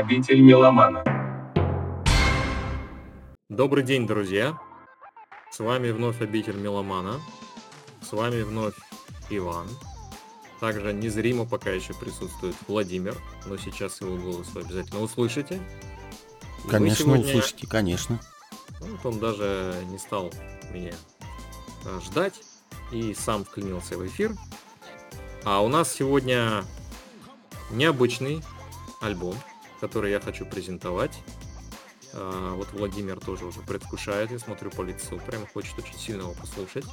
Обитель меломана. Добрый день, друзья! С вами вновь обитель меломана. С вами вновь Иван. Также незримо пока еще присутствует Владимир, но сейчас его голос вы обязательно услышите. И конечно, сегодня... услышите, конечно. Вот он даже не стал меня э, ждать и сам вклинился в эфир. А у нас сегодня необычный альбом, который я хочу презентовать. А, вот Владимир тоже уже предвкушает, я смотрю по лицу, прям хочет очень сильно его послушать.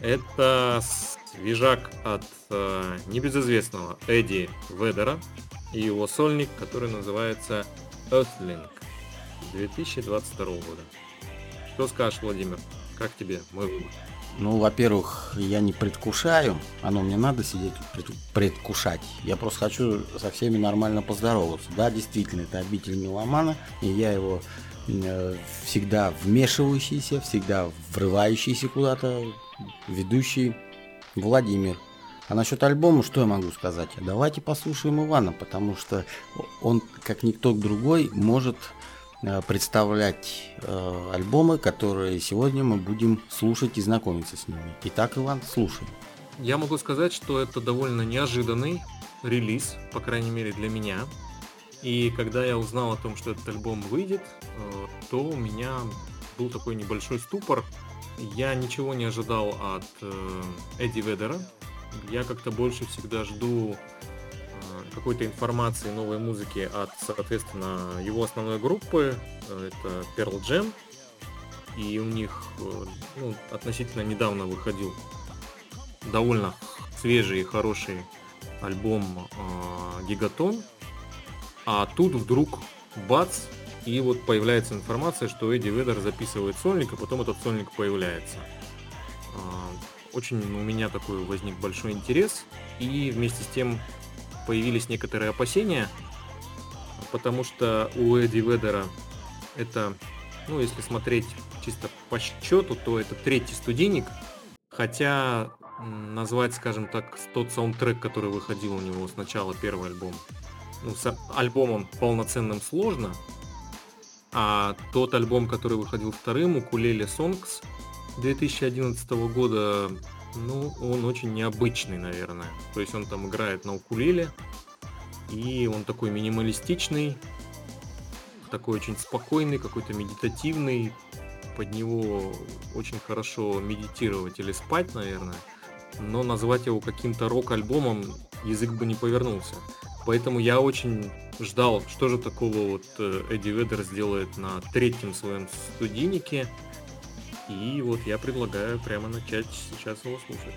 Это свежак от э, небезызвестного Эдди Ведера и его сольник, который называется Earthling 2022 года. Что скажешь, Владимир? Как тебе мой выбор? Ну, во-первых, я не предвкушаю, оно мне надо сидеть предвкушать. Я просто хочу со всеми нормально поздороваться. Да, действительно, это обитель меломана, и я его э, всегда вмешивающийся, всегда врывающийся куда-то, ведущий Владимир. А насчет альбома, что я могу сказать? Давайте послушаем Ивана, потому что он, как никто другой, может представлять э, альбомы, которые сегодня мы будем слушать и знакомиться с ними. Итак, Иван, слушай. Я могу сказать, что это довольно неожиданный релиз, по крайней мере для меня. И когда я узнал о том, что этот альбом выйдет, э, то у меня был такой небольшой ступор. Я ничего не ожидал от э, Эдди Ведера. Я как-то больше всегда жду какой-то информации, новой музыки от, соответственно, его основной группы, э, это Pearl Jam, и у них э, ну, относительно недавно выходил довольно свежий и хороший альбом э, Гигатон, а тут вдруг бац, и вот появляется информация, что Эдди Ведер записывает сольник, а потом этот сольник появляется. Э, очень у меня такой возник большой интерес, и вместе с тем появились некоторые опасения, потому что у Эдди Ведера это, ну, если смотреть чисто по счету, то это третий студийник, хотя назвать, скажем так, тот саундтрек, который выходил у него сначала первый альбом, ну, с альбомом полноценным сложно, а тот альбом, который выходил вторым, Укулеле Songs 2011 года, ну, он очень необычный, наверное. То есть он там играет на укулеле, и он такой минималистичный, такой очень спокойный, какой-то медитативный. Под него очень хорошо медитировать или спать, наверное. Но назвать его каким-то рок-альбомом язык бы не повернулся. Поэтому я очень ждал, что же такого вот э, Эдди Ведер сделает на третьем своем студийнике. И вот я предлагаю прямо начать сейчас его слушать.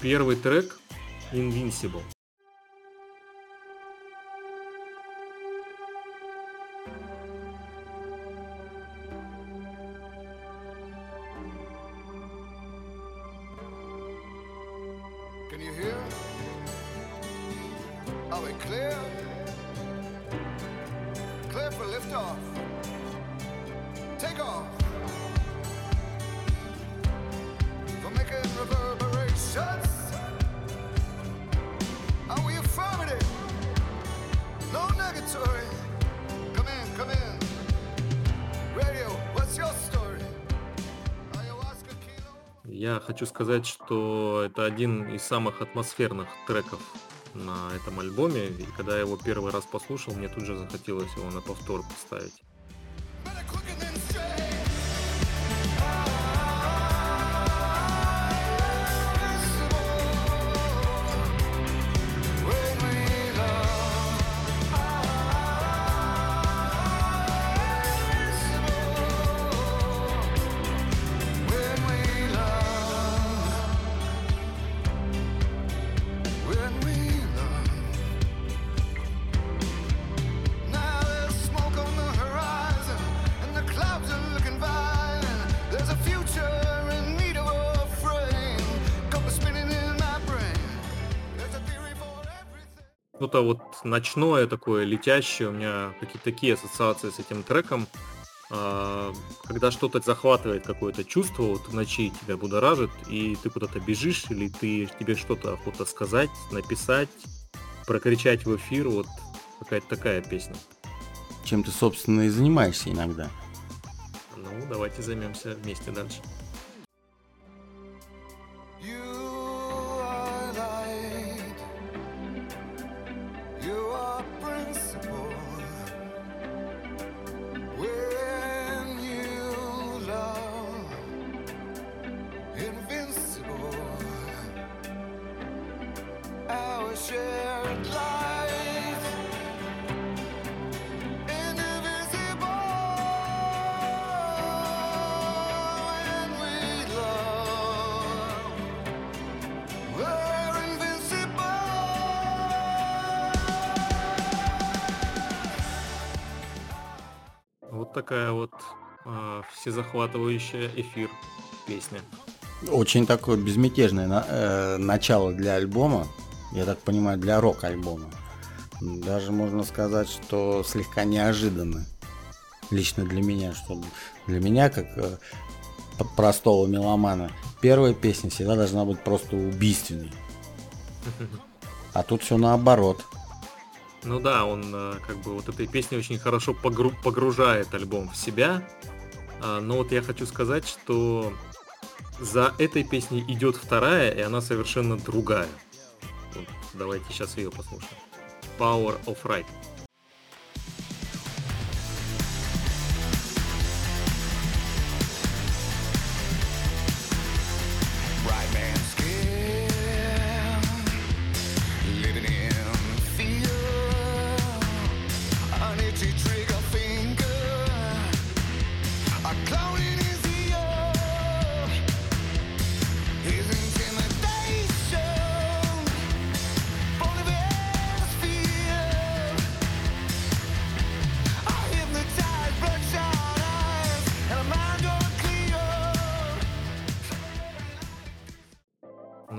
Первый трек Invincible. Я хочу сказать, что это один из самых атмосферных треков на этом альбоме. И когда я его первый раз послушал, мне тут же захотелось его на повтор поставить. Что-то вот ночное такое, летящее, у меня какие-то такие ассоциации с этим треком. А, когда что-то захватывает какое-то чувство, вот в ночи тебя будоражит, и ты куда-то бежишь, или ты, тебе что-то охота сказать, написать, прокричать в эфир, вот какая-то такая песня. Чем ты, собственно, и занимаешься иногда. Ну, давайте займемся вместе дальше. Всезахватывающая эфир песня. Очень такое безмятежное на, э, начало для альбома, я так понимаю, для рок-альбома. Даже можно сказать, что слегка неожиданно. Лично для меня, что для меня, как э, простого меломана, первая песня всегда должна быть просто убийственной. А тут все наоборот. Ну да, он э, как бы вот этой песней очень хорошо погру- погружает альбом в себя. А, но вот я хочу сказать, что за этой песней идет вторая, и она совершенно другая. Вот, давайте сейчас ее послушаем. Power of Right.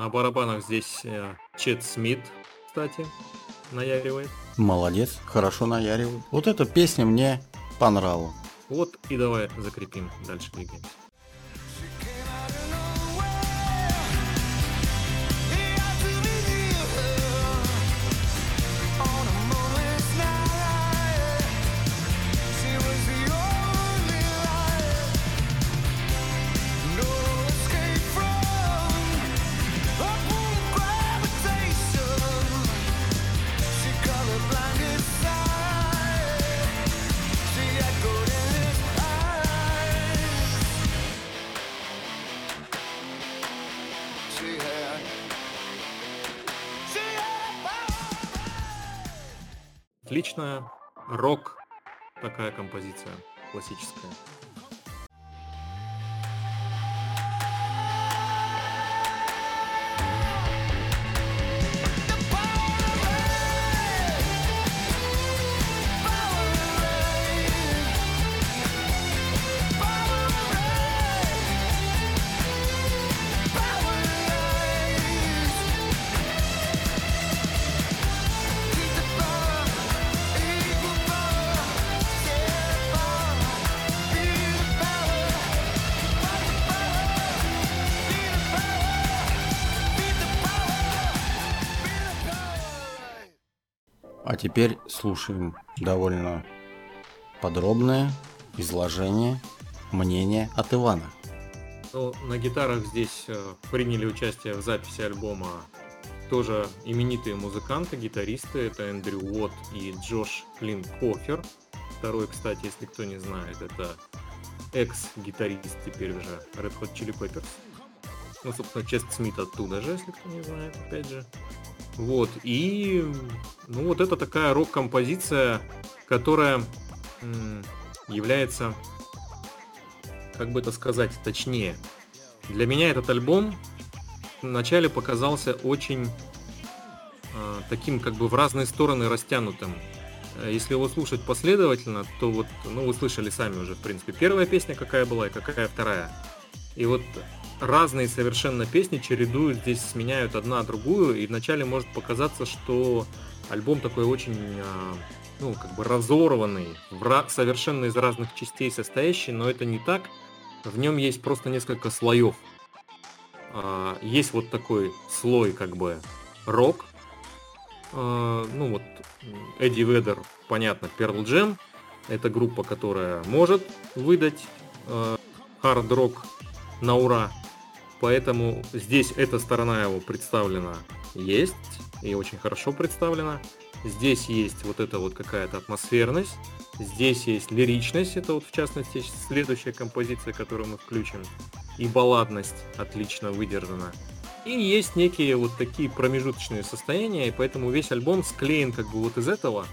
На барабанах здесь э, Чет Смит, кстати, наяривает. Молодец, хорошо наяривает. Вот эта песня мне понравилась. Вот и давай закрепим, дальше двигаемся. Отличная рок такая композиция классическая. Теперь слушаем довольно подробное изложение мнения от Ивана. Ну, на гитарах здесь э, приняли участие в записи альбома тоже именитые музыканты, гитаристы. Это Эндрю Уотт и Джош Флинн Кофер. Второй, кстати, если кто не знает, это экс-гитарист теперь уже Red Hot Chili Peppers. Ну, собственно, Чест Смит оттуда же, если кто не знает, опять же. Вот, и ну вот это такая рок-композиция, которая является, как бы это сказать, точнее. Для меня этот альбом вначале показался очень э, таким как бы в разные стороны растянутым. Если его слушать последовательно, то вот, ну вы слышали сами уже, в принципе, первая песня какая была и какая вторая. И вот разные совершенно песни чередуют, здесь сменяют одна другую, и вначале может показаться, что альбом такой очень, а, ну, как бы разорванный, совершенно из разных частей состоящий, но это не так. В нем есть просто несколько слоев. А, есть вот такой слой, как бы, рок, Э, ну вот, Эдди Ведер, понятно, Pearl Jam. Это группа, которая может выдать хард-рок на ура. Поэтому здесь эта сторона его представлена есть и очень хорошо представлена. Здесь есть вот эта вот какая-то атмосферность. Здесь есть лиричность, это вот в частности следующая композиция, которую мы включим. И балладность отлично выдержана. И есть некие вот такие промежуточные состояния, и поэтому весь альбом склеен как бы вот из этого.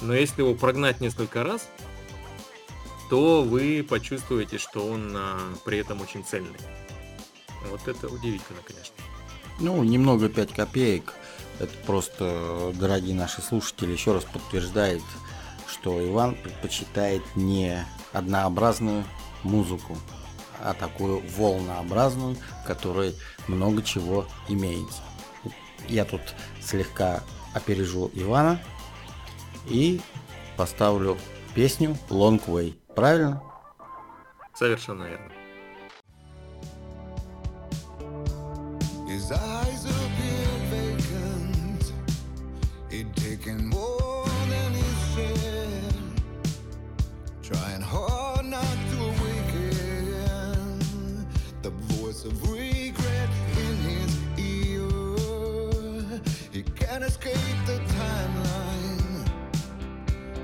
Но если его прогнать несколько раз, то вы почувствуете, что он а, при этом очень цельный. Вот это удивительно, конечно. Ну, немного 5 копеек. Это просто, дорогие наши слушатели, еще раз подтверждает, что Иван предпочитает не однообразную музыку, а такую волнообразную, в которой много чего имеется. Я тут слегка опережу Ивана и поставлю песню Long Way. Правильно? Совершенно верно. His eyes appear vacant. He'd taken more than his share. Trying hard not to awaken the voice of regret in his ear. He can't escape the timeline.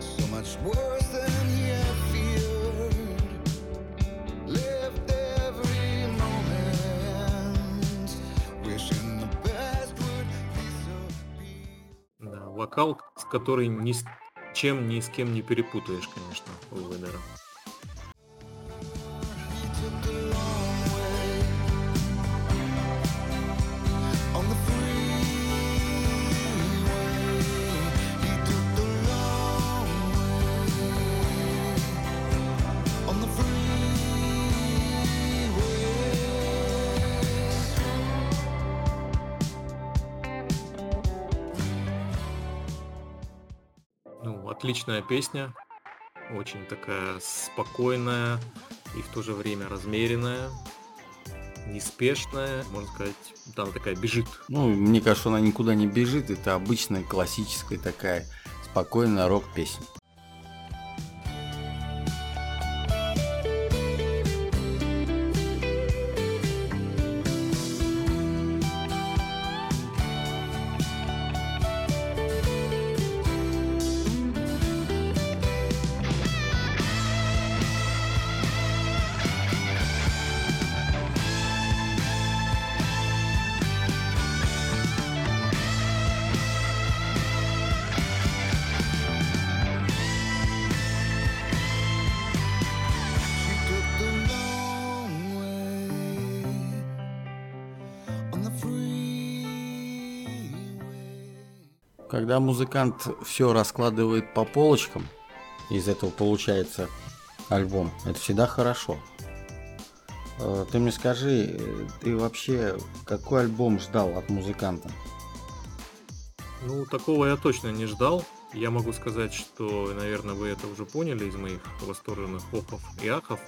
So much worse. Вокал, который ни с чем ни с кем не перепутаешь, конечно, у Ведера. Отличная песня, очень такая спокойная и в то же время размеренная, неспешная, можно сказать, там такая бежит. Ну, мне кажется, она никуда не бежит, это обычная классическая такая спокойная рок-песня. Когда музыкант все раскладывает по полочкам, из этого получается альбом, это всегда хорошо. Э, ты мне скажи, ты вообще какой альбом ждал от музыканта? Ну, такого я точно не ждал. Я могу сказать, что, наверное, вы это уже поняли из моих восторженных охов и ахов,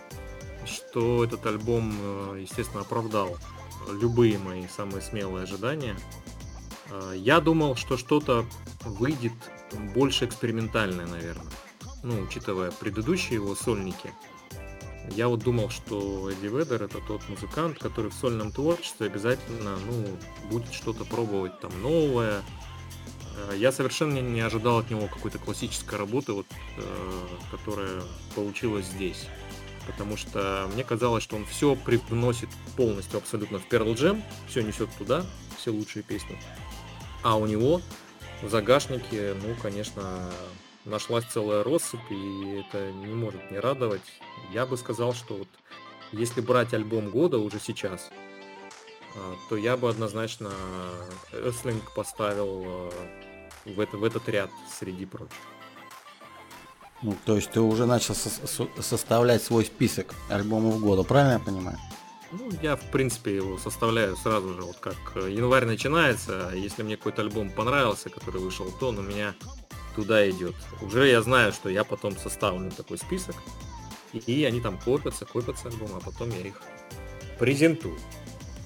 что этот альбом, э, естественно, оправдал любые мои самые смелые ожидания. Э, я думал, что что-то выйдет больше экспериментальное, наверное. Ну, учитывая предыдущие его сольники. Я вот думал, что Эдди Ведер это тот музыкант, который в сольном творчестве обязательно, ну, будет что-то пробовать там новое. Э, я совершенно не ожидал от него какой-то классической работы, вот, э, которая получилась здесь. Потому что мне казалось, что он все привносит полностью абсолютно в Pearl Jam, все несет туда, все лучшие песни. А у него в загашнике, ну, конечно, нашлась целая россыпь, и это не может не радовать. Я бы сказал, что вот если брать альбом года уже сейчас, а, то я бы однозначно Эслинг поставил а, в, это, в этот ряд среди прочих. Ну, то есть ты уже начал со- составлять свой список альбомов года, правильно я понимаю? Ну, я, в принципе, его составляю сразу же, вот как э, январь начинается, если мне какой-то альбом понравился, который вышел, то он у меня туда идет. Уже я знаю, что я потом составлю такой список, и они там копятся, копятся альбомы, а потом я их презентую.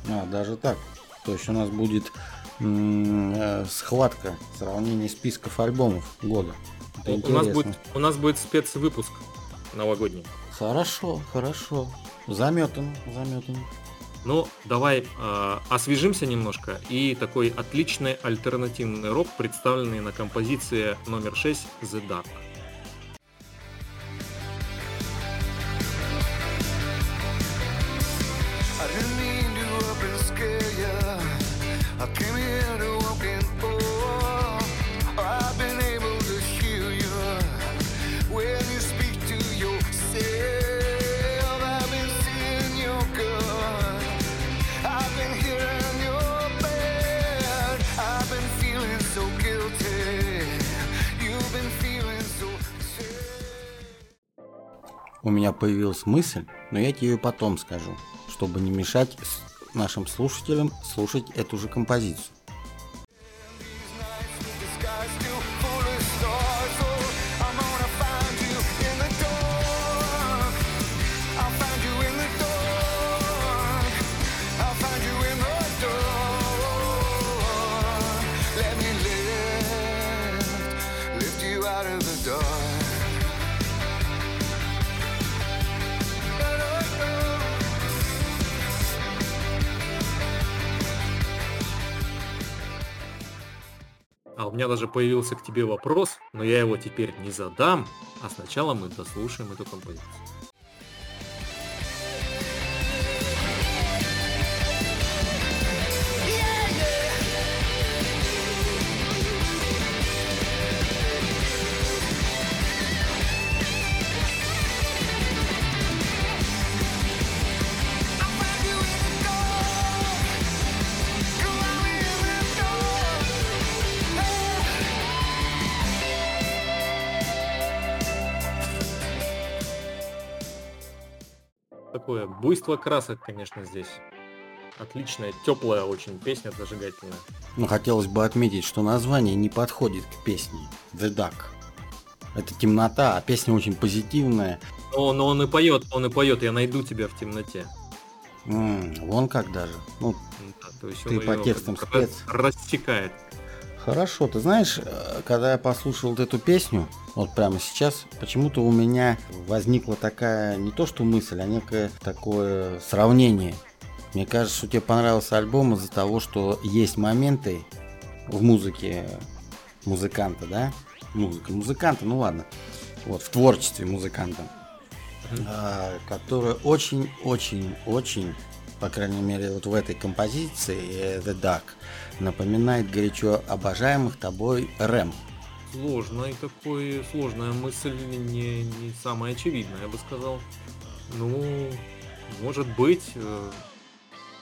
А, даже так. То есть у нас будет э, схватка, сравнение списков альбомов года. у, нас будет, у нас будет спецвыпуск новогодний. Хорошо, хорошо. Заметан, заметан. Ну, давай э, освежимся немножко. И такой отличный альтернативный рок, представленный на композиции номер 6 The Dark. Появилась мысль, но я тебе ее потом скажу, чтобы не мешать нашим слушателям слушать эту же композицию. Меня даже появился к тебе вопрос, но я его теперь не задам, а сначала мы дослушаем эту композицию. Такое буйство красок, конечно, здесь. Отличная, теплая очень песня, зажигательная. Ну, хотелось бы отметить, что название не подходит к песне The Duck. Это темнота, а песня очень позитивная. Но, но он и поет, он и поет, я найду тебя в темноте. М-м, вон как даже. Ну, да, то есть ты по текстам спец. Рассекает. Хорошо, ты знаешь, э, когда я послушал вот эту песню, вот прямо сейчас, почему-то у меня возникла такая, не то что мысль, а некое такое сравнение. Мне кажется, что тебе понравился альбом из-за того, что есть моменты в музыке музыканта, да? Музыка музыканта, ну ладно. Вот, в творчестве музыканта. Mm-hmm. которые очень-очень-очень по крайней мере, вот в этой композиции The Duck, напоминает горячо обожаемых тобой Рэм. Сложная такой, сложная мысль, не, не самая очевидная, я бы сказал. Ну, может быть, э,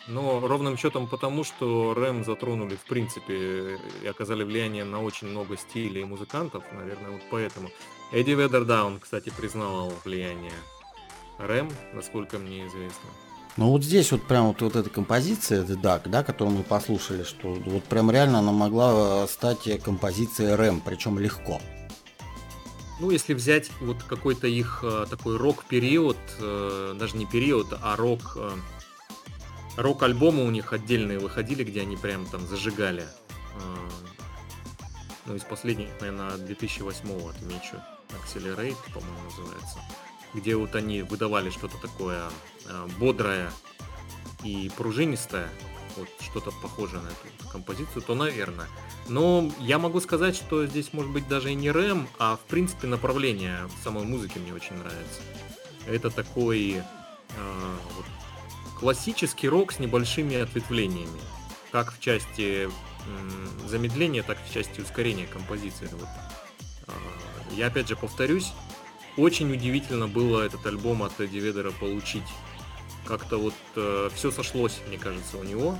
но ровным счетом потому, что Рэм затронули, в принципе, и оказали влияние на очень много стилей и музыкантов, наверное, вот поэтому. Эдди он, кстати, признавал влияние Рэм, насколько мне известно. Ну вот здесь вот прям вот, вот эта композиция The Duck, да, которую мы послушали, что вот прям реально она могла э, стать композицией Рэм, причем легко. Ну, если взять вот какой-то их э, такой рок-период, э, даже не период, а рок, рок-альбомы у них отдельные выходили, где они прям там зажигали. Ну, из последних, наверное, 2008 отмечу. Accelerate, по-моему, называется где вот они выдавали что-то такое э, бодрое и пружинистое, вот что-то похожее на эту композицию, то наверное. Но я могу сказать, что здесь может быть даже и не рэм, а в принципе направление самой музыки мне очень нравится. Это такой э, вот, классический рок с небольшими ответвлениями, как в части э, замедления, так и в части ускорения композиции. Вот. Э, я опять же повторюсь, очень удивительно было этот альбом от Эдди Ведера получить. Как-то вот э, все сошлось, мне кажется, у него.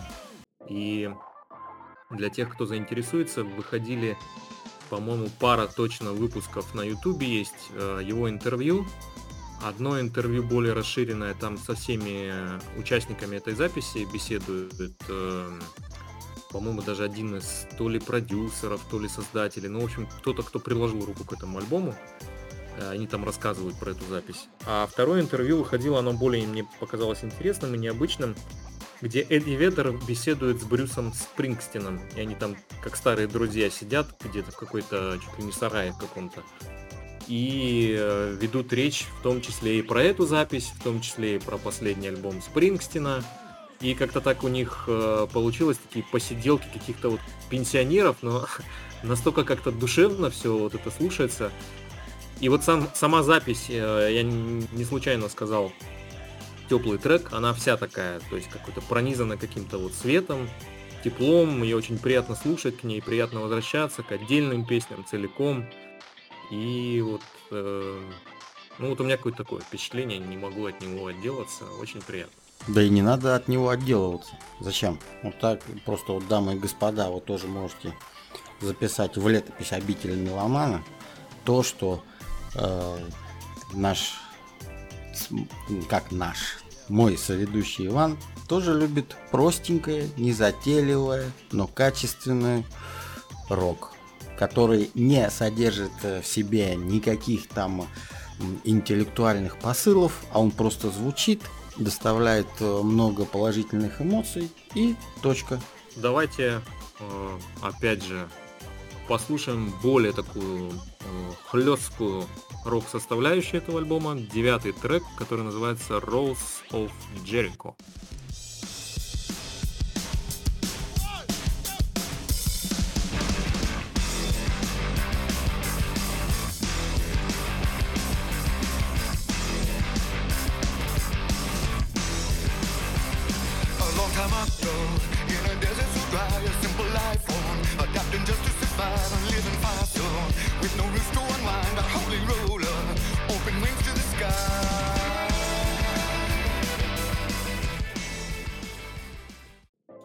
И для тех, кто заинтересуется, выходили, по-моему, пара точно выпусков на Ютубе есть э, его интервью. Одно интервью более расширенное, там со всеми участниками этой записи беседует, э, по-моему, даже один из то ли продюсеров, то ли создателей, ну, в общем, кто-то, кто приложил руку к этому альбому. Э, они там рассказывают про эту запись. А второе интервью выходило, оно более мне показалось интересным и необычным. где Эдди Ведер беседует с Брюсом Спрингстином, и они там как старые друзья сидят где-то в какой-то чуть ли не сарае каком-то и э, ведут речь в том числе и про эту запись, в том числе и про последний альбом Спрингстина. И как-то так у них э, получилось такие посиделки каких-то вот пенсионеров, но настолько как-то душевно все вот это слушается. И вот сам, сама запись, э, я не случайно сказал, теплый трек, она вся такая, то есть какой-то пронизана каким-то вот светом, теплом, ее очень приятно слушать, к ней приятно возвращаться, к отдельным песням целиком. И вот, э, ну вот у меня какое-то такое впечатление, не могу от него отделаться, очень приятно. Да и не надо от него отделываться. Зачем? Вот так просто вот, дамы и господа, вы тоже можете записать в летопись обители меломана то, что э, наш, как наш, мой соведущий Иван тоже любит простенькое, незатейливое, но качественное рок который не содержит э, в себе никаких там интеллектуальных посылов, а он просто звучит, доставляет э, много положительных эмоций и точка. Давайте э, опять же послушаем более такую хлесткую рок-составляющую этого альбома. Девятый трек, который называется Rose of Jericho.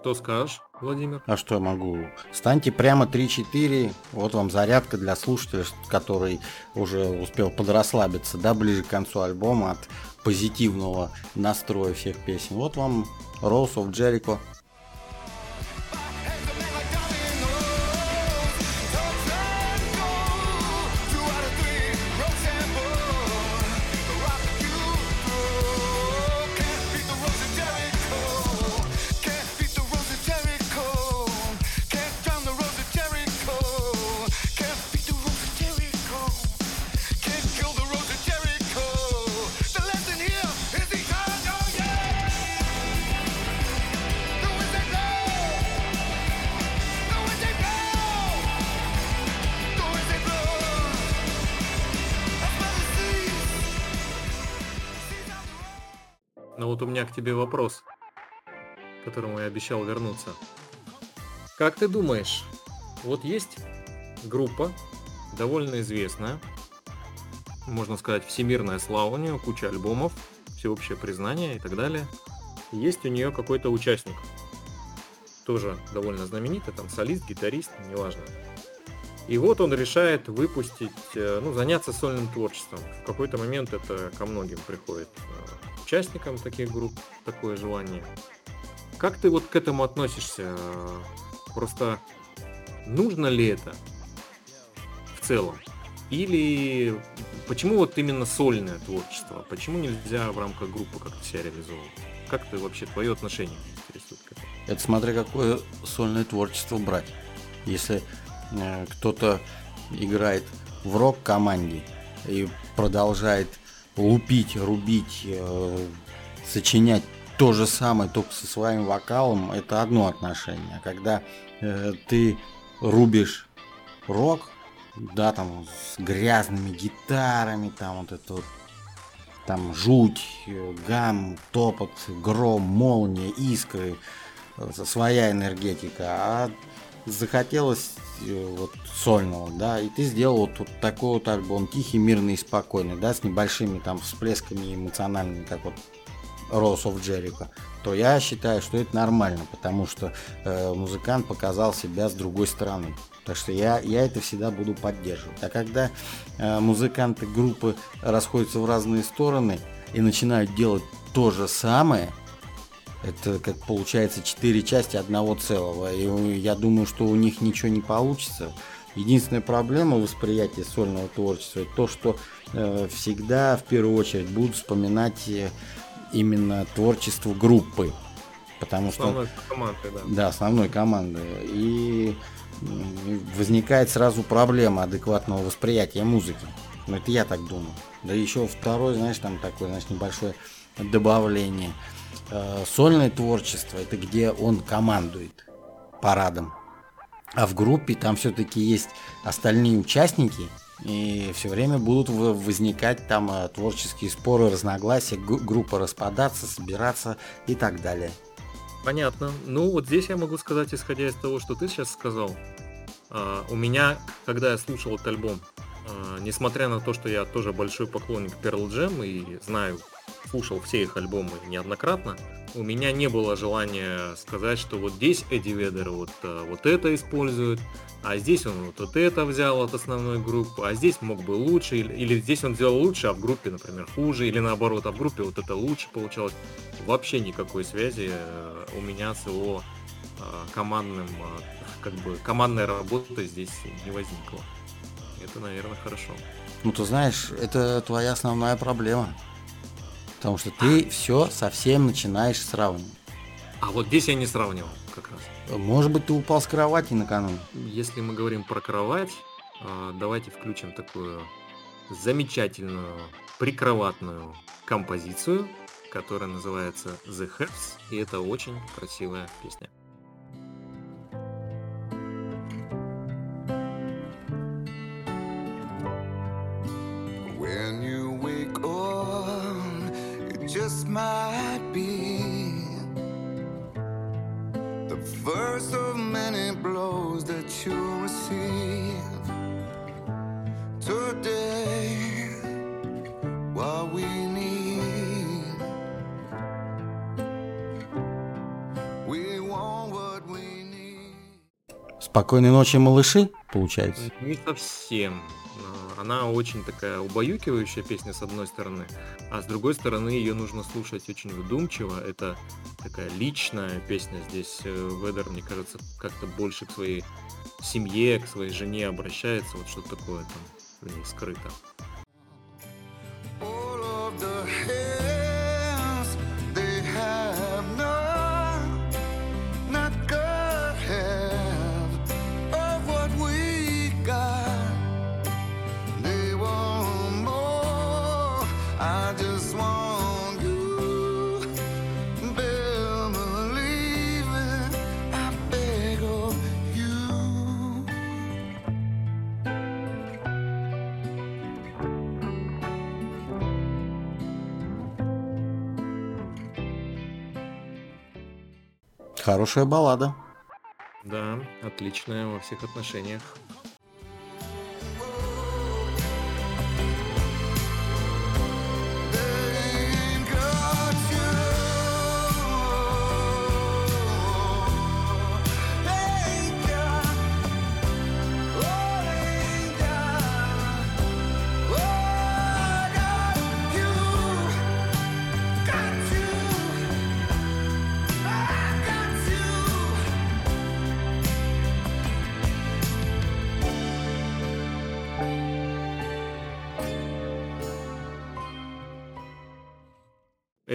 Что скажешь, Владимир? А что я могу? Станьте прямо 3-4, вот вам зарядка для слушателя, который уже успел подрасслабиться, да, ближе к концу альбома от позитивного настроя всех песен. Вот вам Rose of Jericho к тебе вопрос, к которому я обещал вернуться. Как ты думаешь, вот есть группа, довольно известная, можно сказать, всемирная слава у нее, куча альбомов, всеобщее признание и так далее. Есть у нее какой-то участник, тоже довольно знаменитый, там солист, гитарист, неважно. И вот он решает выпустить, э, ну, заняться сольным творчеством. В какой-то момент это ко многим приходит участникам таких групп такое желание. Как ты вот к этому относишься? Просто нужно ли это в целом? Или почему вот именно сольное творчество? Почему нельзя в рамках группы как-то себя реализовывать? Как ты вообще, твое отношение интересует к этому? Это смотря какое сольное творчество брать. Если э, кто-то играет в рок-команде и продолжает лупить, рубить, э, сочинять то же самое, только со своим вокалом, это одно отношение. Когда э, ты рубишь рок, да, там с грязными гитарами, там вот это вот, там жуть, гам, топот, гром, молния, искры, э, своя энергетика, а захотелось э, вот сольного, да, и ты сделал вот, вот такой вот альбом, тихий, мирный и спокойный, да, с небольшими там всплесками эмоциональными, как вот Rose of Jericho, то я считаю, что это нормально, потому что э, музыкант показал себя с другой стороны. Так что я, я это всегда буду поддерживать. А когда э, музыканты группы расходятся в разные стороны и начинают делать то же самое, это как получается четыре части одного целого. И я думаю, что у них ничего не получится. Единственная проблема восприятия сольного творчества это то, что э, всегда в первую очередь будут вспоминать э, именно творчество группы. Потому Основной что... командой, да. Да, основной команды. И возникает сразу проблема адекватного восприятия музыки. Ну, это я так думаю. Да еще второй, знаешь, там такое, знаешь, небольшое добавление. Э, сольное творчество – это где он командует парадом. А в группе там все-таки есть остальные участники, и все время будут возникать там э, творческие споры, разногласия, группа распадаться, собираться и так далее. Понятно. Ну, вот здесь я могу сказать, исходя из того, что ты сейчас сказал, а, у меня, когда я слушал этот альбом, несмотря на то, что я тоже большой поклонник Pearl Jam и знаю, слушал все их альбомы неоднократно, у меня не было желания сказать, что вот здесь Эдди Ведер вот, а, вот это использует, а здесь он вот, вот это взял от основной группы, а здесь мог бы лучше, или, или здесь он сделал лучше, а в группе, например, хуже, или наоборот, а в группе вот это лучше получалось. Вообще никакой связи э, у меня с его э, командным, э, как бы командной работой здесь не возникло. Это, наверное, хорошо. Ну, ты знаешь, это твоя основная проблема. Потому что ты все совсем начинаешь сравнивать. А вот здесь я не сравнивал как раз. Может быть, ты упал с кровати накануне? Если мы говорим про кровать, а, давайте включим такую замечательную прикроватную композицию, которая называется The Herbs, и это очень красивая песня. Спокойной ночи, малыши, получается? Не совсем. Она очень такая убаюкивающая песня с одной стороны, а с другой стороны ее нужно слушать очень вдумчиво. Это такая личная песня здесь. Э, Ведер, мне кажется, как-то больше к своей семье, к своей жене обращается. Вот что такое там в ней скрыто. Хорошая баллада. Да, отличная во всех отношениях.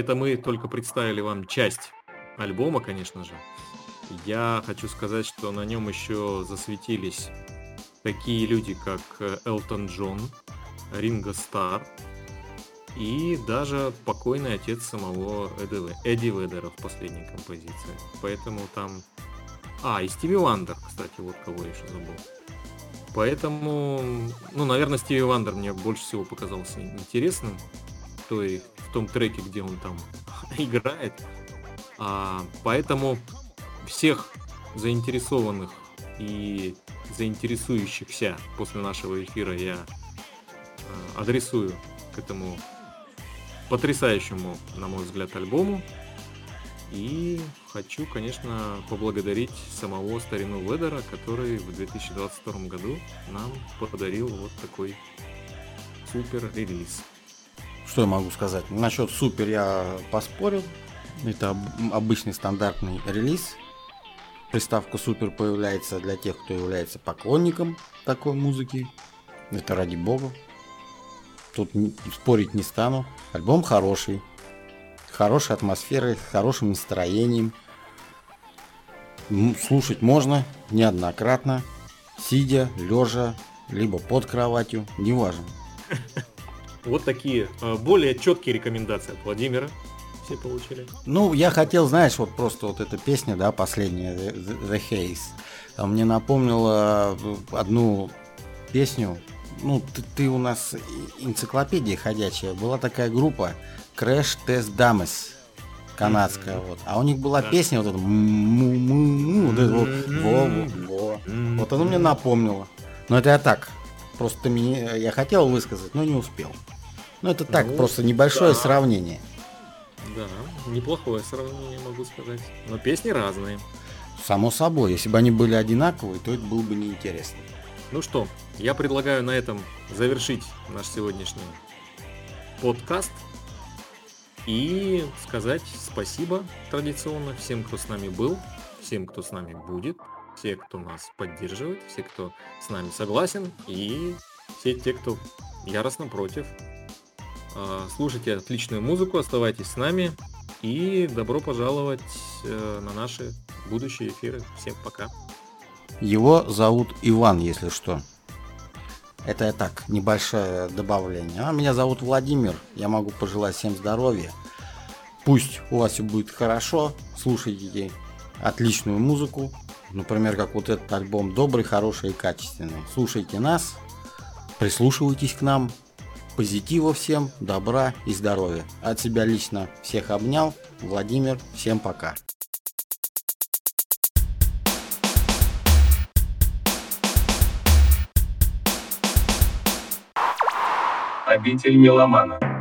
Это мы только представили вам часть альбома, конечно же. Я хочу сказать, что на нем еще засветились такие люди, как э, Элтон Джон, Ринго Стар и даже покойный отец самого Эдди, Эдди Веддера в последней композиции. Поэтому там... А, и Стиви Вандер, кстати, вот кого я еще забыл. Поэтому, ну, наверное, Стиви Вандер мне больше всего показался интересным той том треке, где он там играет. А, поэтому всех заинтересованных и заинтересующихся после нашего эфира я а, адресую к этому потрясающему, на мой взгляд, альбому. И хочу, конечно, поблагодарить самого старину Ведера, который в 2022 году нам подарил вот такой супер релиз. Что я могу сказать? Насчет супер я поспорил. Это обычный стандартный релиз. Приставка супер появляется для тех, кто является поклонником такой музыки. Это ради бога. Тут спорить не стану. Альбом хороший. Хорошей атмосферой, хорошим настроением. Слушать можно неоднократно, сидя, лежа, либо под кроватью, неважно. Вот такие э, более четкие рекомендации от Владимира все получили. Ну, я хотел, знаешь, вот просто вот эта песня, да, последняя, The, The Haze, а мне напомнила э, одну песню, ну, ты, ты у нас энциклопедия ходячая, была такая группа Crash Test Dummies, канадская, mm-hmm. вот. А у них была да. песня вот эта, му-му-му, вот это вот, во-во-во. Вот она мне напомнила. Но это я так, просто мне, я хотел высказать, но не успел. Ну, это так, ну, просто небольшое да. сравнение. Да, неплохое сравнение, могу сказать. Но песни разные. Само собой, если бы они были одинаковые, то это было бы неинтересно. Ну что, я предлагаю на этом завершить наш сегодняшний подкаст и сказать спасибо традиционно всем, кто с нами был, всем, кто с нами будет, все, кто нас поддерживает, все, кто с нами согласен и все те, кто яростно против. А, слушайте отличную музыку, оставайтесь с нами и добро пожаловать э, на наши будущие эфиры. Всем пока. Его зовут Иван, если что. Это так, небольшое добавление. А меня зовут Владимир. Я могу пожелать всем здоровья. Пусть у вас все будет хорошо. Слушайте отличную музыку. Например, как вот этот альбом добрый, хороший и качественный. Слушайте нас, прислушивайтесь к нам. Позитива всем, добра и здоровья. От себя лично всех обнял. Владимир, всем пока. Обитель меломана.